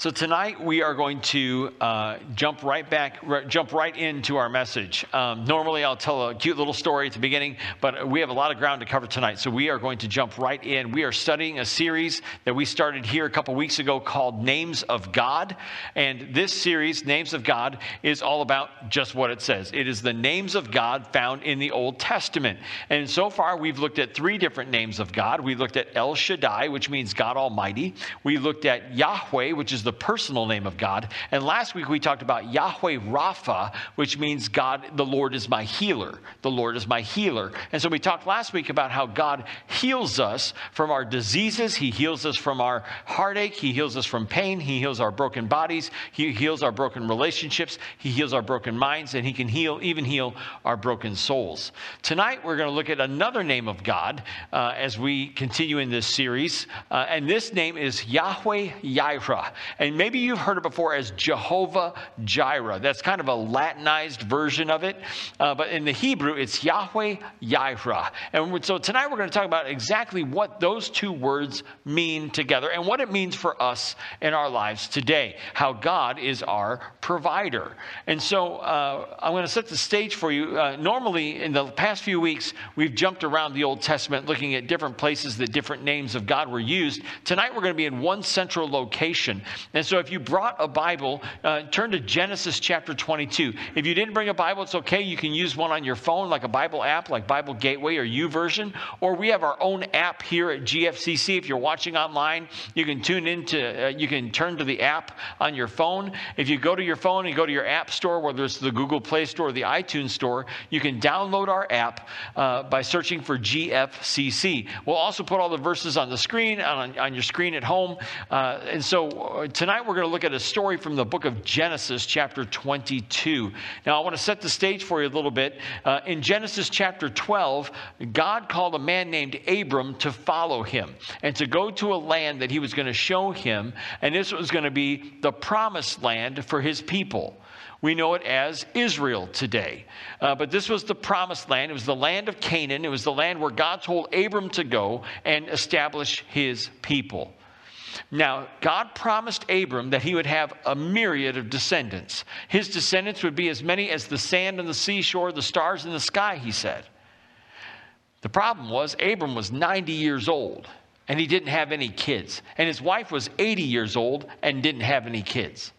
So tonight we are going to uh, jump right back, r- jump right into our message. Um, normally I'll tell a cute little story at the beginning, but we have a lot of ground to cover tonight. So we are going to jump right in. We are studying a series that we started here a couple weeks ago called Names of God, and this series, Names of God, is all about just what it says. It is the names of God found in the Old Testament, and so far we've looked at three different names of God. We looked at El Shaddai, which means God Almighty. We looked at Yahweh, which is the the personal name of God. And last week we talked about Yahweh Rapha, which means God, the Lord is my healer. The Lord is my healer. And so we talked last week about how God heals us from our diseases. He heals us from our heartache. He heals us from pain. He heals our broken bodies. He heals our broken relationships. He heals our broken minds. And He can heal, even heal our broken souls. Tonight we're going to look at another name of God uh, as we continue in this series. Uh, and this name is Yahweh Yireh. And maybe you've heard it before as Jehovah Jireh. That's kind of a Latinized version of it. Uh, but in the Hebrew, it's Yahweh Yireh. And so tonight we're going to talk about exactly what those two words mean together and what it means for us in our lives today. How God is our provider. And so uh, I'm going to set the stage for you. Uh, normally, in the past few weeks, we've jumped around the Old Testament looking at different places that different names of God were used. Tonight we're going to be in one central location. And so if you brought a Bible, uh, turn to Genesis chapter 22. If you didn't bring a Bible, it's okay. You can use one on your phone, like a Bible app, like Bible Gateway or YouVersion. Or we have our own app here at GFCC. If you're watching online, you can tune into, uh, you can turn to the app on your phone. If you go to your phone and go to your app store, whether it's the Google Play Store or the iTunes Store, you can download our app uh, by searching for GFCC. We'll also put all the verses on the screen, on, on your screen at home. Uh, and so uh, tonight we're going to look at a story from the book of Genesis, chapter 22. Now, I want to set the stage for you a little bit. Uh, in Genesis chapter 12, God called a man named Abram to follow him and to go to a land that he was going to show him, and this was going to be the promised land for his people. We know it as Israel today. Uh, but this was the promised land. It was the land of Canaan. It was the land where God told Abram to go and establish his people. Now, God promised Abram that he would have a myriad of descendants. His descendants would be as many as the sand on the seashore, the stars in the sky, he said. The problem was, Abram was 90 years old and he didn't have any kids. And his wife was 80 years old and didn't have any kids.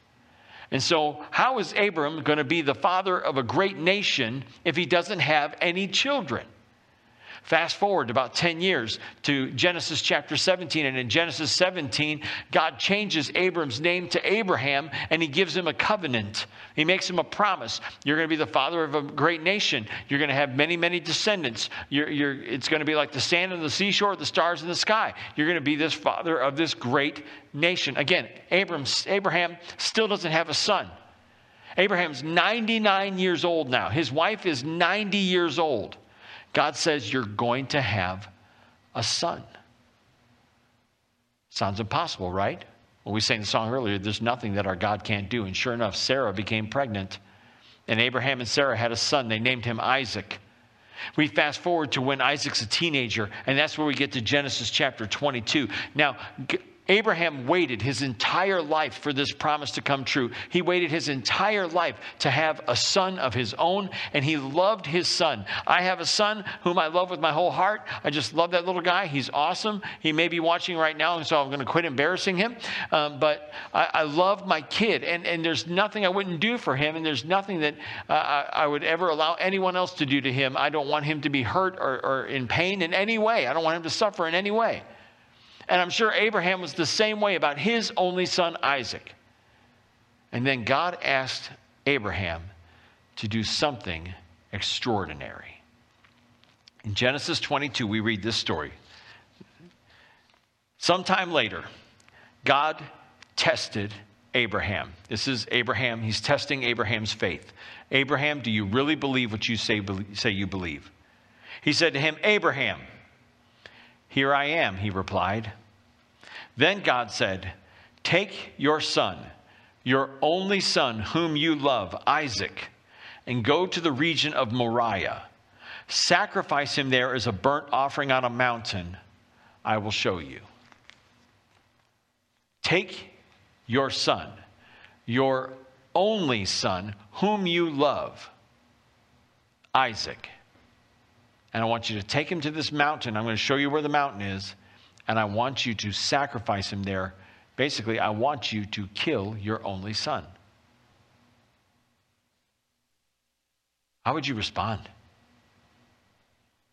And so, how is Abram going to be the father of a great nation if he doesn't have any children? Fast forward about 10 years to Genesis chapter 17. And in Genesis 17, God changes Abram's name to Abraham and he gives him a covenant. He makes him a promise. You're going to be the father of a great nation. You're going to have many, many descendants. You're, you're, it's going to be like the sand on the seashore, the stars in the sky. You're going to be this father of this great nation. Again, Abram, Abraham still doesn't have a son. Abraham's 99 years old now. His wife is 90 years old. God says you're going to have a son. Sounds impossible, right? Well, we sang the song earlier, there's nothing that our God can't do. And sure enough, Sarah became pregnant. And Abraham and Sarah had a son. They named him Isaac. We fast forward to when Isaac's a teenager, and that's where we get to Genesis chapter 22. Now, Abraham waited his entire life for this promise to come true. He waited his entire life to have a son of his own, and he loved his son. I have a son whom I love with my whole heart. I just love that little guy. He's awesome. He may be watching right now, so I'm going to quit embarrassing him. Um, but I, I, love my kid, and, and there's nothing I wouldn't do for him, and there's nothing that uh, I, I, would ever allow anyone else to do to him. I don't want him to be hurt or, or in pain in any way. I don't want him to suffer in any way. And I'm sure Abraham was the same way about his only son, Isaac. And then God asked Abraham to do something extraordinary. In Genesis 22, we read this story. Sometime later, God tested Abraham. This is Abraham. He's testing Abraham's faith. Abraham, do you really believe what you say, say you believe? He said to him, Abraham, here I am, he replied. Then God said, Take your son, your only son, whom you love, Isaac, and go to the region of Moriah. Sacrifice him there as a burnt offering on a mountain. I will show you. Take your son, your only son, whom you love, Isaac. And I want you to take him to this mountain. I'm going to show you where the mountain is. And I want you to sacrifice him there. Basically, I want you to kill your only son. How would you respond?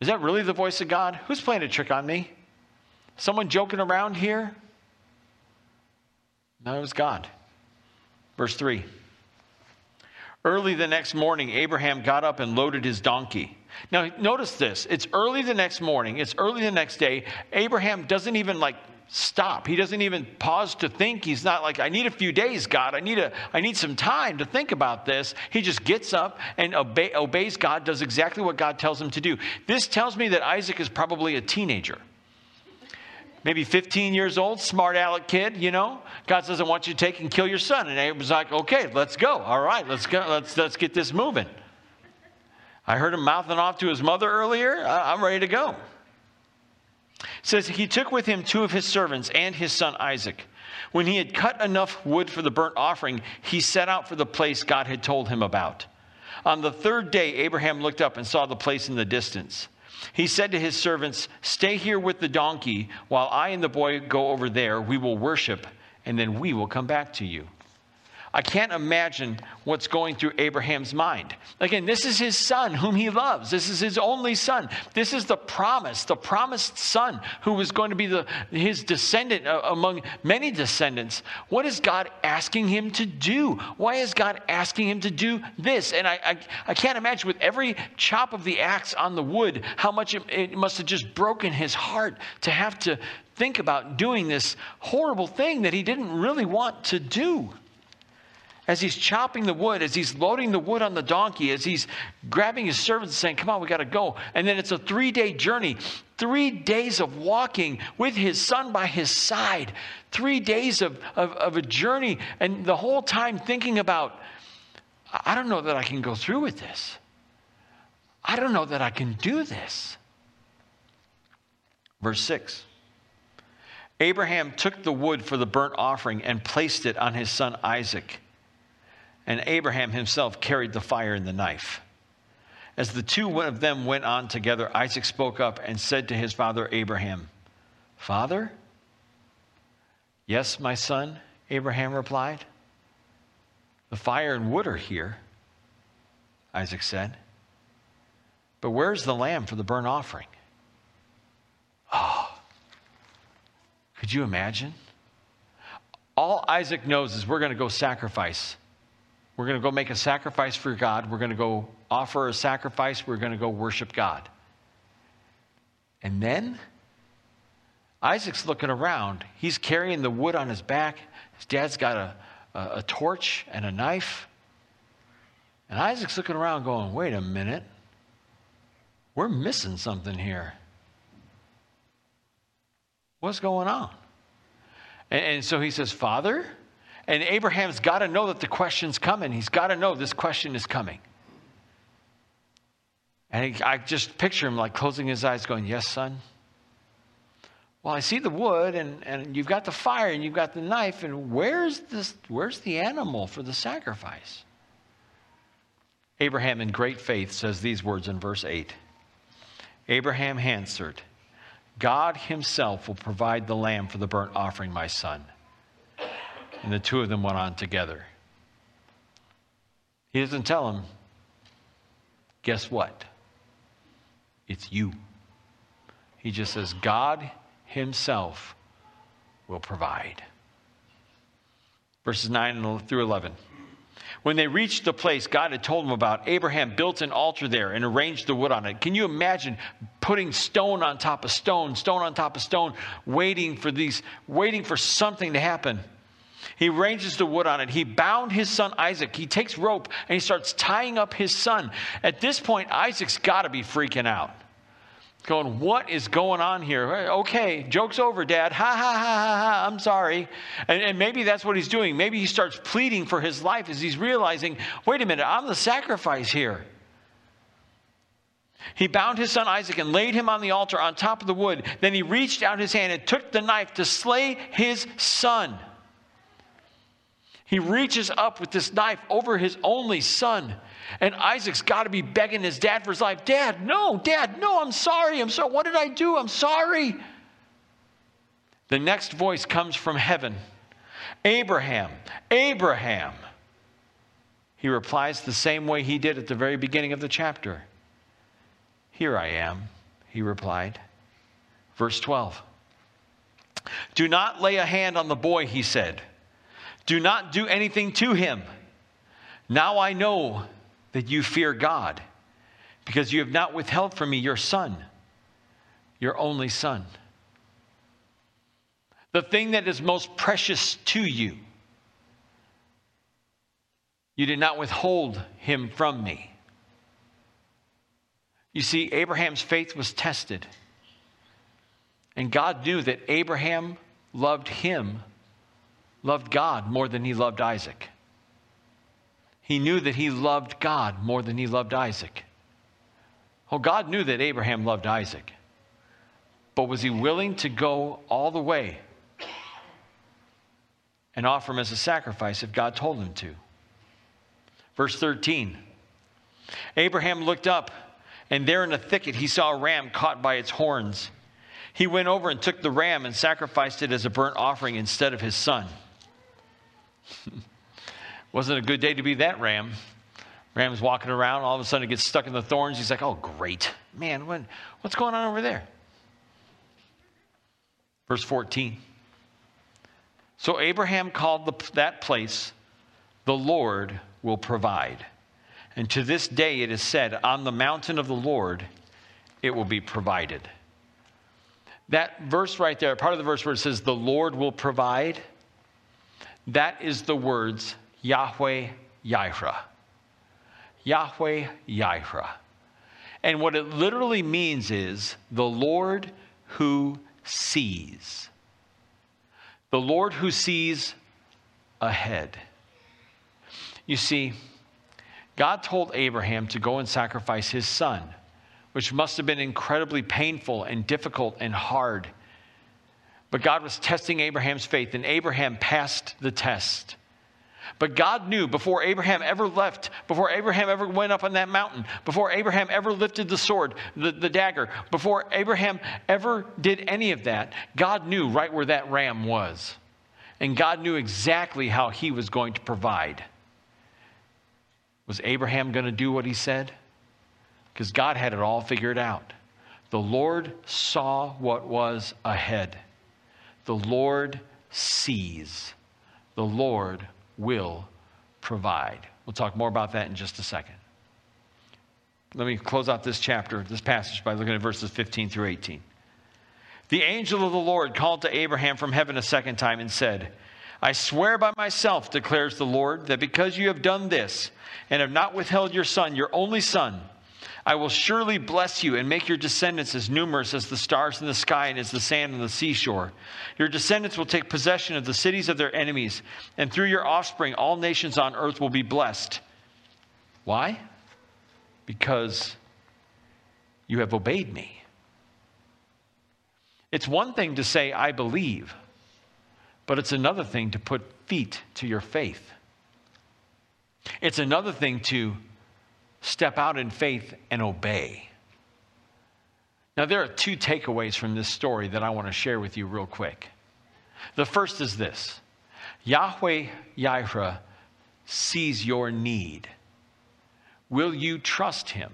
Is that really the voice of God? Who's playing a trick on me? Someone joking around here? No, it was God. Verse 3. Early the next morning, Abraham got up and loaded his donkey. Now, notice this. It's early the next morning, it's early the next day. Abraham doesn't even like stop. He doesn't even pause to think. He's not like, I need a few days, God. I need, a, I need some time to think about this. He just gets up and obey, obeys God, does exactly what God tells him to do. This tells me that Isaac is probably a teenager. Maybe 15 years old, smart aleck kid, you know. God doesn't want you to take and kill your son. And Abraham's like, okay, let's go. All right, let's go. Let's, let's get this moving. I heard him mouthing off to his mother earlier. I'm ready to go says he took with him two of his servants and his son Isaac. When he had cut enough wood for the burnt offering, he set out for the place God had told him about. On the third day, Abraham looked up and saw the place in the distance. He said to his servants, Stay here with the donkey while I and the boy go over there. We will worship, and then we will come back to you. I can't imagine what's going through Abraham's mind. Again, this is his son whom he loves. This is his only son. This is the promise, the promised son who was going to be the, his descendant uh, among many descendants. What is God asking him to do? Why is God asking him to do this? And I, I, I can't imagine with every chop of the axe on the wood how much it, it must have just broken his heart to have to think about doing this horrible thing that he didn't really want to do as he's chopping the wood, as he's loading the wood on the donkey, as he's grabbing his servants and saying, Come on, we got to go. And then it's a three day journey, three days of walking with his son by his side, three days of, of, of a journey, and the whole time thinking about, I don't know that I can go through with this. I don't know that I can do this. Verse 6 Abraham took the wood for the burnt offering and placed it on his son Isaac and Abraham himself carried the fire and the knife. As the two of them went on together, Isaac spoke up and said to his father Abraham, Father? Yes, my son, Abraham replied. The fire and wood are here, Isaac said. But where's the lamb for the burnt offering? Oh, could you imagine? All Isaac knows is we're going to go sacrifice we're going to go make a sacrifice for God. We're going to go offer a sacrifice. We're going to go worship God. And then Isaac's looking around. He's carrying the wood on his back. His dad's got a, a, a torch and a knife. And Isaac's looking around going, wait a minute. We're missing something here. What's going on? And, and so he says, Father, and Abraham's got to know that the question's coming. He's got to know this question is coming. And he, I just picture him like closing his eyes, going, Yes, son. Well, I see the wood, and, and you've got the fire, and you've got the knife, and where's, this, where's the animal for the sacrifice? Abraham, in great faith, says these words in verse 8 Abraham answered, God himself will provide the lamb for the burnt offering, my son. And the two of them went on together. He doesn't tell him, guess what? It's you. He just says, God Himself will provide. Verses 9 through 11. When they reached the place God had told them about, Abraham built an altar there and arranged the wood on it. Can you imagine putting stone on top of stone, stone on top of stone, waiting for these, waiting for something to happen? He arranges the wood on it. He bound his son Isaac. He takes rope and he starts tying up his son. At this point, Isaac's got to be freaking out. Going, what is going on here? Okay, joke's over, Dad. Ha ha ha ha ha. I'm sorry. And, and maybe that's what he's doing. Maybe he starts pleading for his life as he's realizing, wait a minute, I'm the sacrifice here. He bound his son Isaac and laid him on the altar on top of the wood. Then he reached out his hand and took the knife to slay his son. He reaches up with this knife over his only son. And Isaac's got to be begging his dad for his life. Dad, no, dad, no, I'm sorry. I'm sorry. What did I do? I'm sorry. The next voice comes from heaven Abraham, Abraham. He replies the same way he did at the very beginning of the chapter. Here I am, he replied. Verse 12. Do not lay a hand on the boy, he said. Do not do anything to him. Now I know that you fear God, because you have not withheld from me your son, your only son. The thing that is most precious to you. You did not withhold him from me. You see, Abraham's faith was tested. And God knew that Abraham loved him, loved God more than he loved Isaac. He knew that he loved God more than he loved Isaac. Oh, God knew that Abraham loved Isaac. But was he willing to go all the way and offer him as a sacrifice if God told him to? Verse 13 Abraham looked up, and there in a thicket he saw a ram caught by its horns. He went over and took the ram and sacrificed it as a burnt offering instead of his son. Wasn't a good day to be that ram. Ram's walking around, all of a sudden it gets stuck in the thorns. He's like, oh, great. Man, what, what's going on over there? Verse 14. So Abraham called the, that place, the Lord will provide. And to this day it is said, on the mountain of the Lord it will be provided. That verse right there, part of the verse where it says, the Lord will provide, that is the words Yahweh Yireh. Yahweh Yireh. And what it literally means is the Lord who sees. The Lord who sees ahead. You see, God told Abraham to go and sacrifice his son which must have been incredibly painful and difficult and hard. But God was testing Abraham's faith, and Abraham passed the test. But God knew before Abraham ever left, before Abraham ever went up on that mountain, before Abraham ever lifted the sword, the, the dagger, before Abraham ever did any of that, God knew right where that ram was. And God knew exactly how he was going to provide. Was Abraham going to do what he said? because God had it all figured out. The Lord saw what was ahead. The Lord sees. The Lord will provide. We'll talk more about that in just a second. Let me close out this chapter, this passage, by looking at verses 15 through 18. The angel of the Lord called to Abraham from heaven a second time and said, I swear by myself, declares the Lord, that because you have done this and have not withheld your son, your only son, I will surely bless you and make your descendants as numerous as the stars in the sky and as the sand on the seashore. Your descendants will take possession of the cities of their enemies, and through your offspring, all nations on earth will be blessed. Why? Because you have obeyed me. It's one thing to say, I believe, but it's another thing to put feet to your faith. It's another thing to step out in faith and obey. Now, there are two takeaways from this story that I want to share with you real quick. The first is this Yahweh Yireh sees your need. Will you trust him?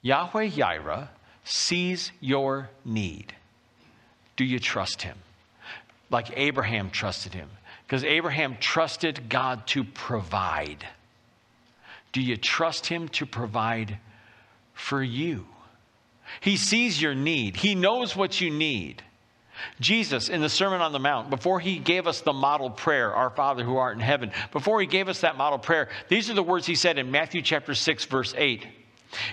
Yahweh Yireh sees your need. Do you trust him? Like Abraham trusted him. Because Abraham trusted God to provide. Do you trust Him to provide for you? He sees your need, He knows what you need. Jesus, in the Sermon on the Mount, before he gave us the model prayer, Our Father who art in heaven, before he gave us that model prayer, these are the words he said in Matthew chapter 6, verse 8.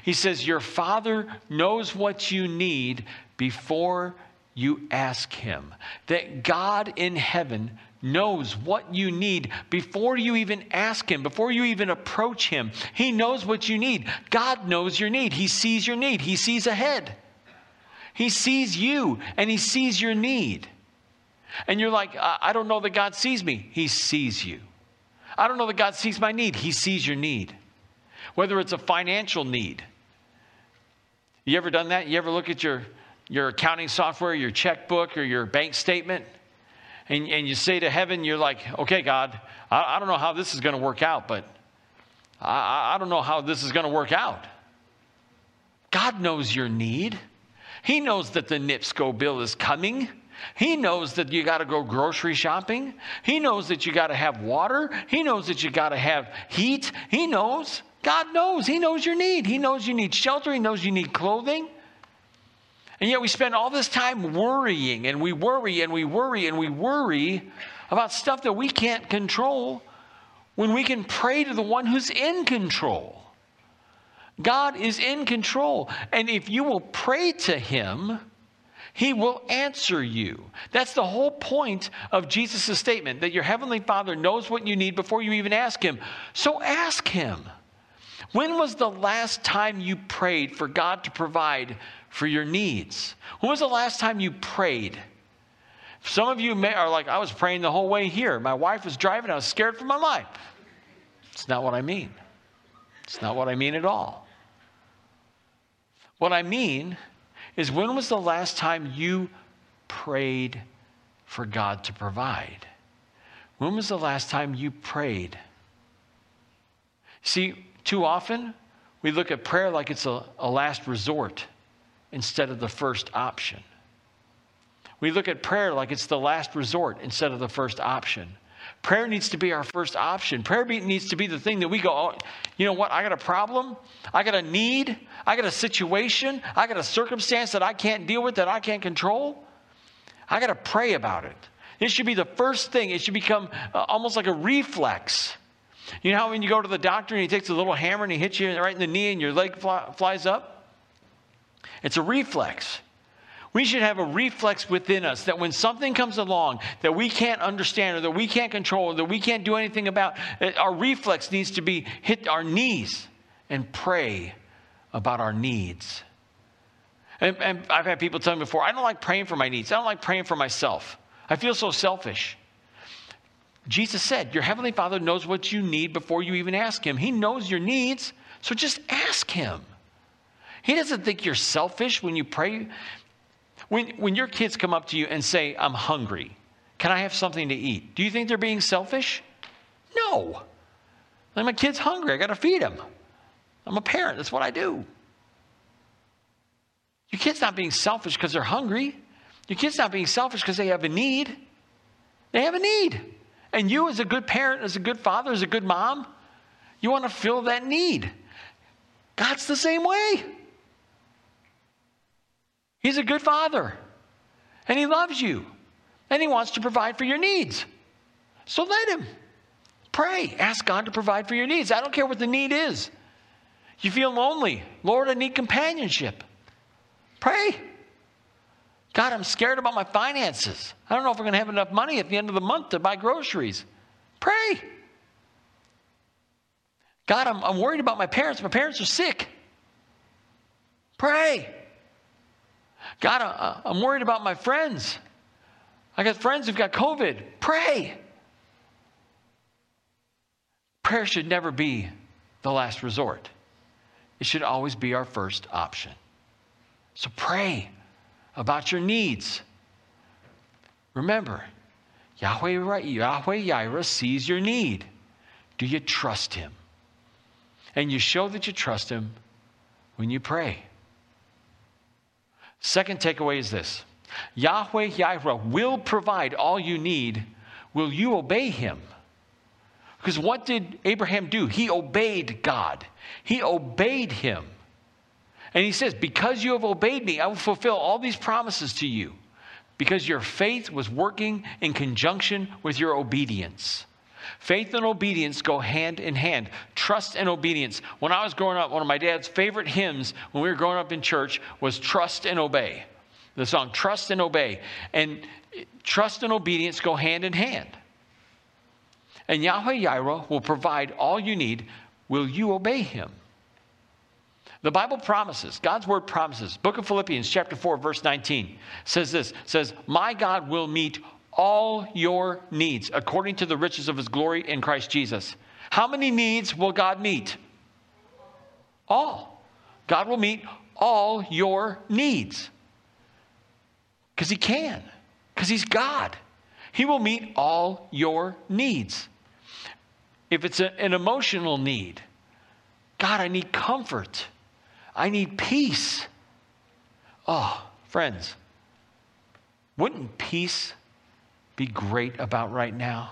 He says, Your Father knows what you need before you ask him. That God in heaven knows what you need before you even ask Him, before you even approach Him. He knows what you need. God knows your need. He sees your need, He sees ahead. He sees you and He sees your need. And you're like, I don't know that God sees me. He sees you. I don't know that God sees my need. He sees your need. Whether it's a financial need. You ever done that? You ever look at your, your accounting software, your checkbook, or your bank statement? And, and you say to heaven, you're like, okay, God, I, I don't know how this is going to work out, but I, I don't know how this is going to work out. God knows your need. He knows that the NIPSCO bill is coming. He knows that you got to go grocery shopping. He knows that you got to have water. He knows that you got to have heat. He knows. God knows. He knows your need. He knows you need shelter. He knows you need clothing. And yet we spend all this time worrying and we worry and we worry and we worry about stuff that we can't control when we can pray to the one who's in control. God is in control. And if you will pray to him, he will answer you. That's the whole point of Jesus' statement that your heavenly Father knows what you need before you even ask him. So ask him. When was the last time you prayed for God to provide for your needs? When was the last time you prayed? Some of you may, are like, I was praying the whole way here. My wife was driving, I was scared for my life. It's not what I mean. It's not what I mean at all. What I mean is when was the last time you prayed for God to provide? When was the last time you prayed? See, too often we look at prayer like it's a, a last resort instead of the first option. We look at prayer like it's the last resort instead of the first option. Prayer needs to be our first option. Prayer needs to be the thing that we go, oh, you know what? I got a problem. I got a need. I got a situation. I got a circumstance that I can't deal with, that I can't control. I got to pray about it. It should be the first thing. It should become uh, almost like a reflex. You know how when you go to the doctor and he takes a little hammer and he hits you right in the knee and your leg fly, flies up? It's a reflex. We should have a reflex within us that when something comes along that we can't understand or that we can't control or that we can't do anything about, our reflex needs to be hit our knees and pray about our needs. And, and I've had people tell me before, I don't like praying for my needs. I don't like praying for myself. I feel so selfish. Jesus said, Your Heavenly Father knows what you need before you even ask Him. He knows your needs, so just ask Him. He doesn't think you're selfish when you pray. When, when your kids come up to you and say, I'm hungry, can I have something to eat? Do you think they're being selfish? No. Like my kid's hungry, I got to feed him. I'm a parent, that's what I do. Your kid's not being selfish because they're hungry. Your kid's not being selfish because they have a need. They have a need. And you, as a good parent, as a good father, as a good mom, you want to fill that need. God's the same way. He's a good father, and He loves you, and He wants to provide for your needs. So let Him. Pray. Ask God to provide for your needs. I don't care what the need is. You feel lonely. Lord, I need companionship. Pray. God, I'm scared about my finances. I don't know if we're going to have enough money at the end of the month to buy groceries. Pray. God, I'm, I'm worried about my parents. My parents are sick. Pray. God, I'm worried about my friends. I got friends who've got COVID. Pray. Prayer should never be the last resort, it should always be our first option. So pray about your needs. Remember, Yahweh, Yahweh Yireh sees your need. Do you trust him? And you show that you trust him when you pray. Second takeaway is this Yahweh Yireh will provide all you need. Will you obey him? Because what did Abraham do? He obeyed God, he obeyed him. And he says, Because you have obeyed me, I will fulfill all these promises to you. Because your faith was working in conjunction with your obedience. Faith and obedience go hand in hand. Trust and obedience. When I was growing up, one of my dad's favorite hymns when we were growing up in church was Trust and Obey. The song Trust and Obey. And trust and obedience go hand in hand. And Yahweh Yireh will provide all you need. Will you obey him? The Bible promises, God's word promises. Book of Philippians, chapter 4, verse 19 says this says, My God will meet all your needs according to the riches of his glory in Christ Jesus. How many needs will God meet? All. God will meet all your needs. Because he can, because he's God. He will meet all your needs. If it's a, an emotional need, God, I need comfort. I need peace. Oh, friends, wouldn't peace be great about right now?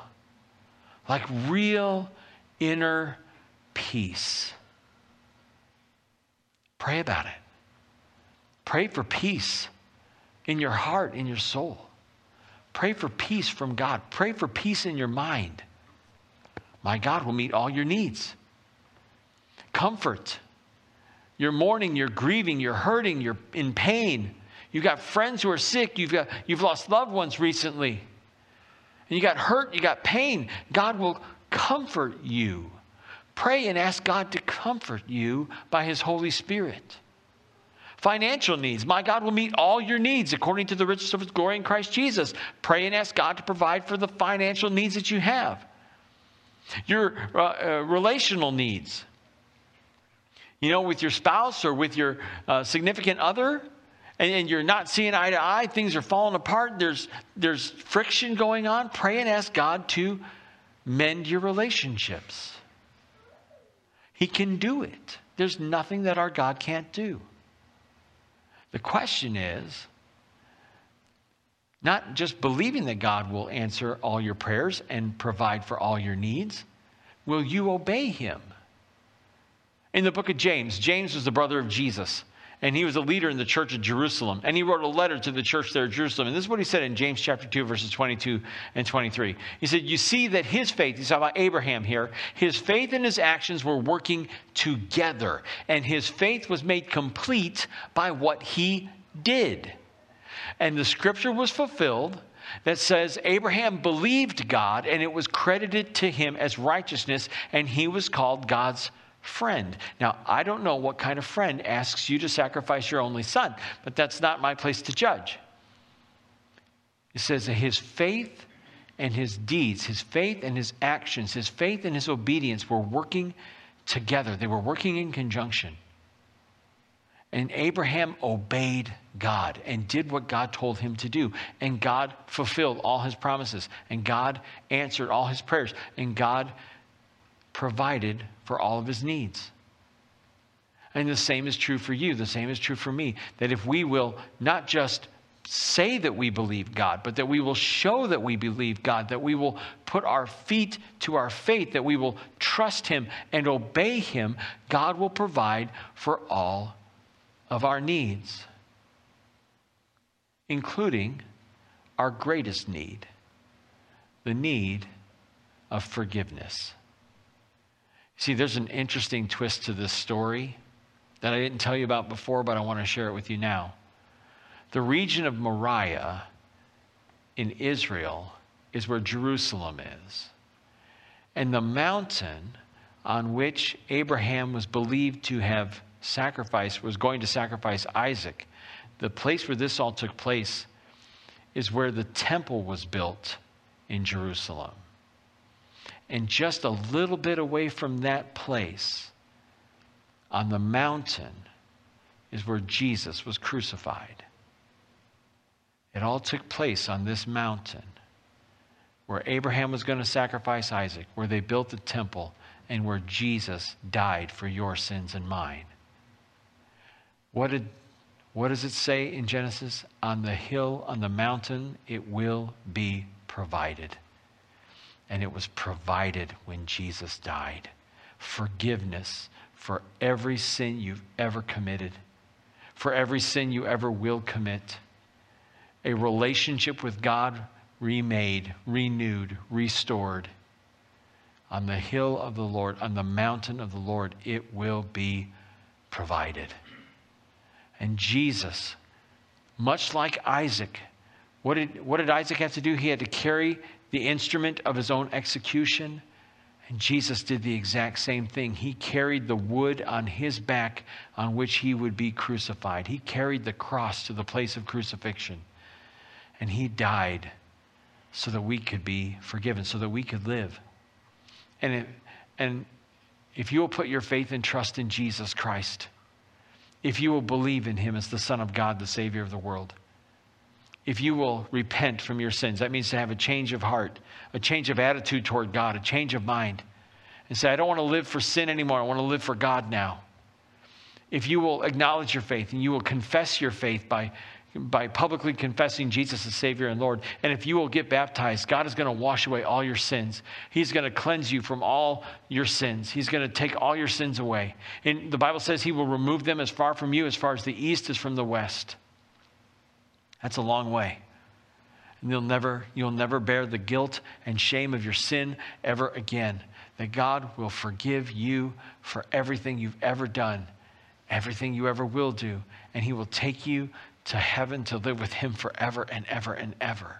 Like real inner peace. Pray about it. Pray for peace in your heart, in your soul. Pray for peace from God. Pray for peace in your mind. My God will meet all your needs. Comfort. You're mourning, you're grieving, you're hurting, you're in pain. You've got friends who are sick, you've, got, you've lost loved ones recently. And you got hurt, you got pain. God will comfort you. Pray and ask God to comfort you by His Holy Spirit. Financial needs. My God will meet all your needs according to the riches of His glory in Christ Jesus. Pray and ask God to provide for the financial needs that you have. Your uh, uh, relational needs. You know, with your spouse or with your uh, significant other, and, and, you're not seeing eye to eye, things are falling apart, there's, there's friction going on. Pray and ask God to mend your relationships. He can do it. There's nothing that our God can't do. The question is not just believing that God will answer all your prayers and provide for all your needs, will you obey Him? In the book of James, James was the brother of Jesus and he was a leader in the church of Jerusalem. And he wrote a letter to the church there at Jerusalem. And this is what he said in James chapter 2, verses 22 and 23. He said, You see that his faith, he's talking about Abraham here, his faith and his actions were working together. And his faith was made complete by what he did. And the scripture was fulfilled that says Abraham believed God and it was credited to him as righteousness, and he was called God's friend. Now, I don't know what kind of friend asks you to sacrifice your only son, but that's not my place to judge. It says that his faith and his deeds, his faith and his actions, his faith and his obedience were working together, they were working in conjunction. And Abraham obeyed God and did what God told him to do. And God fulfilled all his promises. And God answered all his prayers. And God provided for all of his needs. And the same is true for you. The same is true for me. That if we will not just say that we believe God, but that we will show that we believe God, that we will put our feet to our faith, that we will trust Him and obey Him, God will provide for all of our needs, including our greatest need the need of forgiveness. See, there's an interesting twist to this story that I didn't tell you about before, but I want to share it with you now. The region of Moriah in Israel is where Jerusalem is. And the mountain on which Abraham was believed to have sacrificed, was going to sacrifice Isaac, the place where this all took place is where the temple was built in Jerusalem. And just a little bit away from that place, on the mountain, is where Jesus was crucified. It all took place on this mountain where Abraham was going to sacrifice Isaac, where they built the temple, and where Jesus died for your sins and mine. What, did, what does it say in Genesis? On the hill, on the mountain, it will be provided and it was provided when Jesus died. Forgiveness for every sin you've ever committed, for every sin you ever will commit. A relationship with God remade, renewed, restored. On the hill of the Lord, on the mountain of the Lord, it will be provided. And Jesus, much like Isaac, what did, what did Isaac have to do? He had to carry the instrument of his own execution. And Jesus did the exact same thing. He carried the wood on his back on which he would be crucified. He carried the cross to the place of crucifixion. And he died so that we could be forgiven, so that we could live. And, it, and if you will put your faith and trust in Jesus Christ, if you will believe in him as the Son of God, the Savior of the world, if you will repent from your sins, that means to have a change of heart, a change of attitude toward God, a change of mind, and say, I don't want to live for sin anymore. I want to live for God now. If you will acknowledge your faith and you will confess your faith by by publicly confessing Jesus as Savior and Lord. And if you will get baptized, God is going to wash away all your sins. He's going to cleanse you from all your sins. He's going to take all your sins away. And the Bible says He will remove them as far from you as far as the east is from the west. That's a long way. And you'll never, you'll never bear the guilt and shame of your sin ever again. That God will forgive you for everything you've ever done, everything you ever will do, and He will take you to heaven to live with him forever and ever and ever.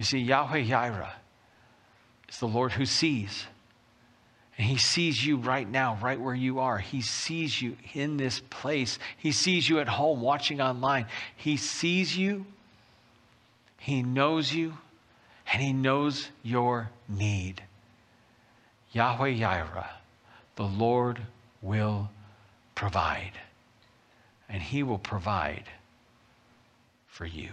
You see, Yahweh Yireh is the Lord who sees. And he sees you right now, right where you are. He sees you in this place. He sees you at home watching online. He sees you, he knows you, and he knows your need. Yahweh Yireh, the Lord will provide and He will provide for you.